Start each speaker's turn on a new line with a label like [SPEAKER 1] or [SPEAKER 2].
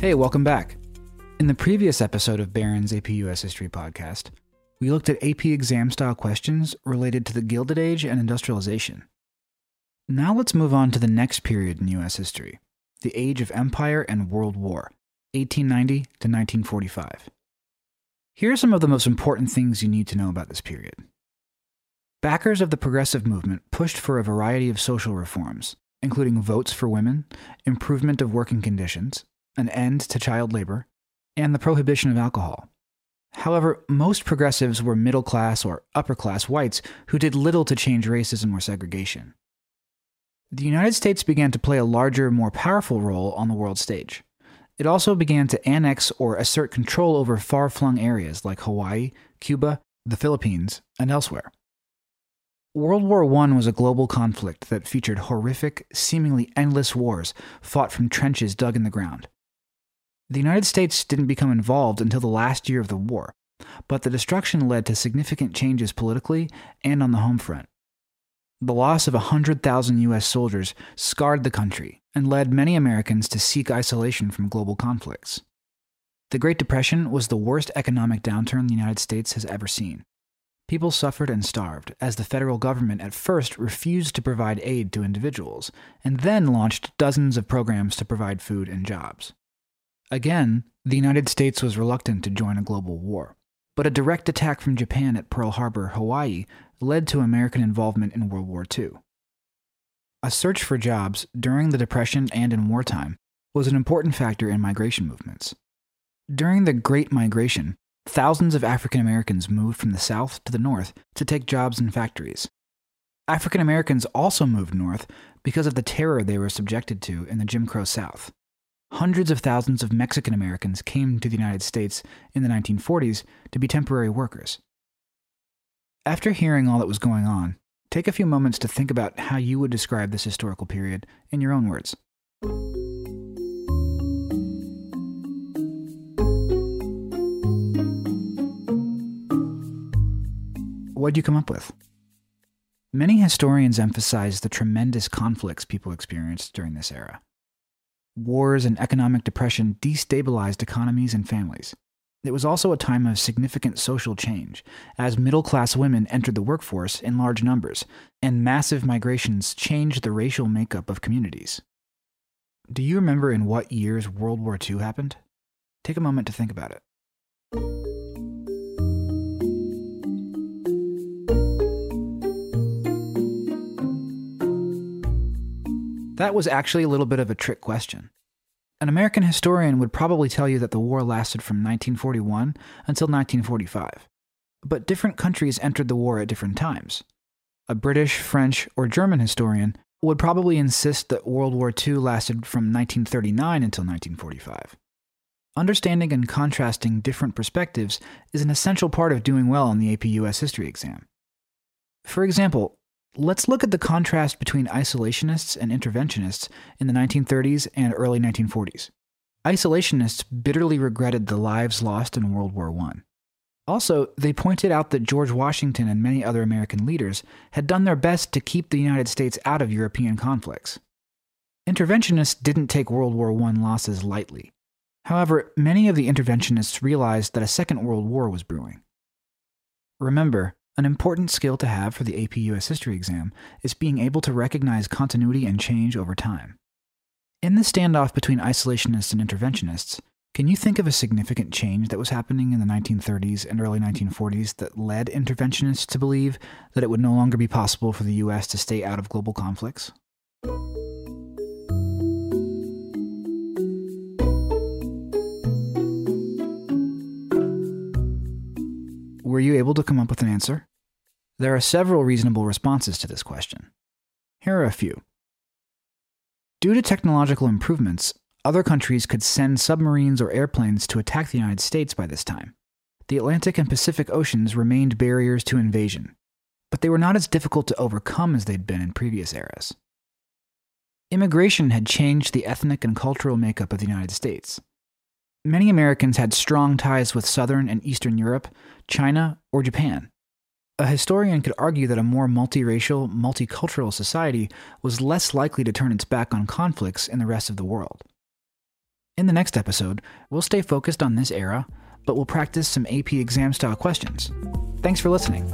[SPEAKER 1] Hey, welcome back. In the previous episode of Barron's AP US History podcast, we looked at AP exam style questions related to the Gilded Age and industrialization. Now let's move on to the next period in US history the Age of Empire and World War, 1890 to 1945. Here are some of the most important things you need to know about this period. Backers of the progressive movement pushed for a variety of social reforms, including votes for women, improvement of working conditions, an end to child labor, and the prohibition of alcohol. However, most progressives were middle class or upper class whites who did little to change racism or segregation. The United States began to play a larger, more powerful role on the world stage. It also began to annex or assert control over far flung areas like Hawaii, Cuba, the Philippines, and elsewhere. World War I was a global conflict that featured horrific, seemingly endless wars fought from trenches dug in the ground. The United States didn't become involved until the last year of the war, but the destruction led to significant changes politically and on the home front. The loss of 100,000 U.S. soldiers scarred the country and led many Americans to seek isolation from global conflicts. The Great Depression was the worst economic downturn the United States has ever seen. People suffered and starved as the federal government at first refused to provide aid to individuals, and then launched dozens of programs to provide food and jobs. Again, the United States was reluctant to join a global war, but a direct attack from Japan at Pearl Harbor, Hawaii, led to American involvement in World War II. A search for jobs during the Depression and in wartime was an important factor in migration movements. During the Great Migration, thousands of African Americans moved from the South to the North to take jobs in factories. African Americans also moved north because of the terror they were subjected to in the Jim Crow South. Hundreds of thousands of Mexican Americans came to the United States in the 1940s to be temporary workers. After hearing all that was going on, take a few moments to think about how you would describe this historical period in your own words. What'd you come up with? Many historians emphasize the tremendous conflicts people experienced during this era. Wars and economic depression destabilized economies and families. It was also a time of significant social change, as middle class women entered the workforce in large numbers, and massive migrations changed the racial makeup of communities. Do you remember in what years World War II happened? Take a moment to think about it. That was actually a little bit of a trick question. An American historian would probably tell you that the war lasted from 1941 until 1945. But different countries entered the war at different times. A British, French, or German historian would probably insist that World War II lasted from 1939 until 1945. Understanding and contrasting different perspectives is an essential part of doing well on the AP US history exam. For example, Let's look at the contrast between isolationists and interventionists in the 1930s and early 1940s. Isolationists bitterly regretted the lives lost in World War I. Also, they pointed out that George Washington and many other American leaders had done their best to keep the United States out of European conflicts. Interventionists didn't take World War I losses lightly. However, many of the interventionists realized that a Second World War was brewing. Remember, an important skill to have for the AP US History exam is being able to recognize continuity and change over time. In the standoff between isolationists and interventionists, can you think of a significant change that was happening in the 1930s and early 1940s that led interventionists to believe that it would no longer be possible for the US to stay out of global conflicts? Were you able to come up with an answer? There are several reasonable responses to this question. Here are a few. Due to technological improvements, other countries could send submarines or airplanes to attack the United States by this time. The Atlantic and Pacific Oceans remained barriers to invasion, but they were not as difficult to overcome as they'd been in previous eras. Immigration had changed the ethnic and cultural makeup of the United States. Many Americans had strong ties with Southern and Eastern Europe, China, or Japan a historian could argue that a more multiracial, multicultural society was less likely to turn its back on conflicts in the rest of the world. In the next episode, we'll stay focused on this era, but we'll practice some AP exam style questions. Thanks for listening.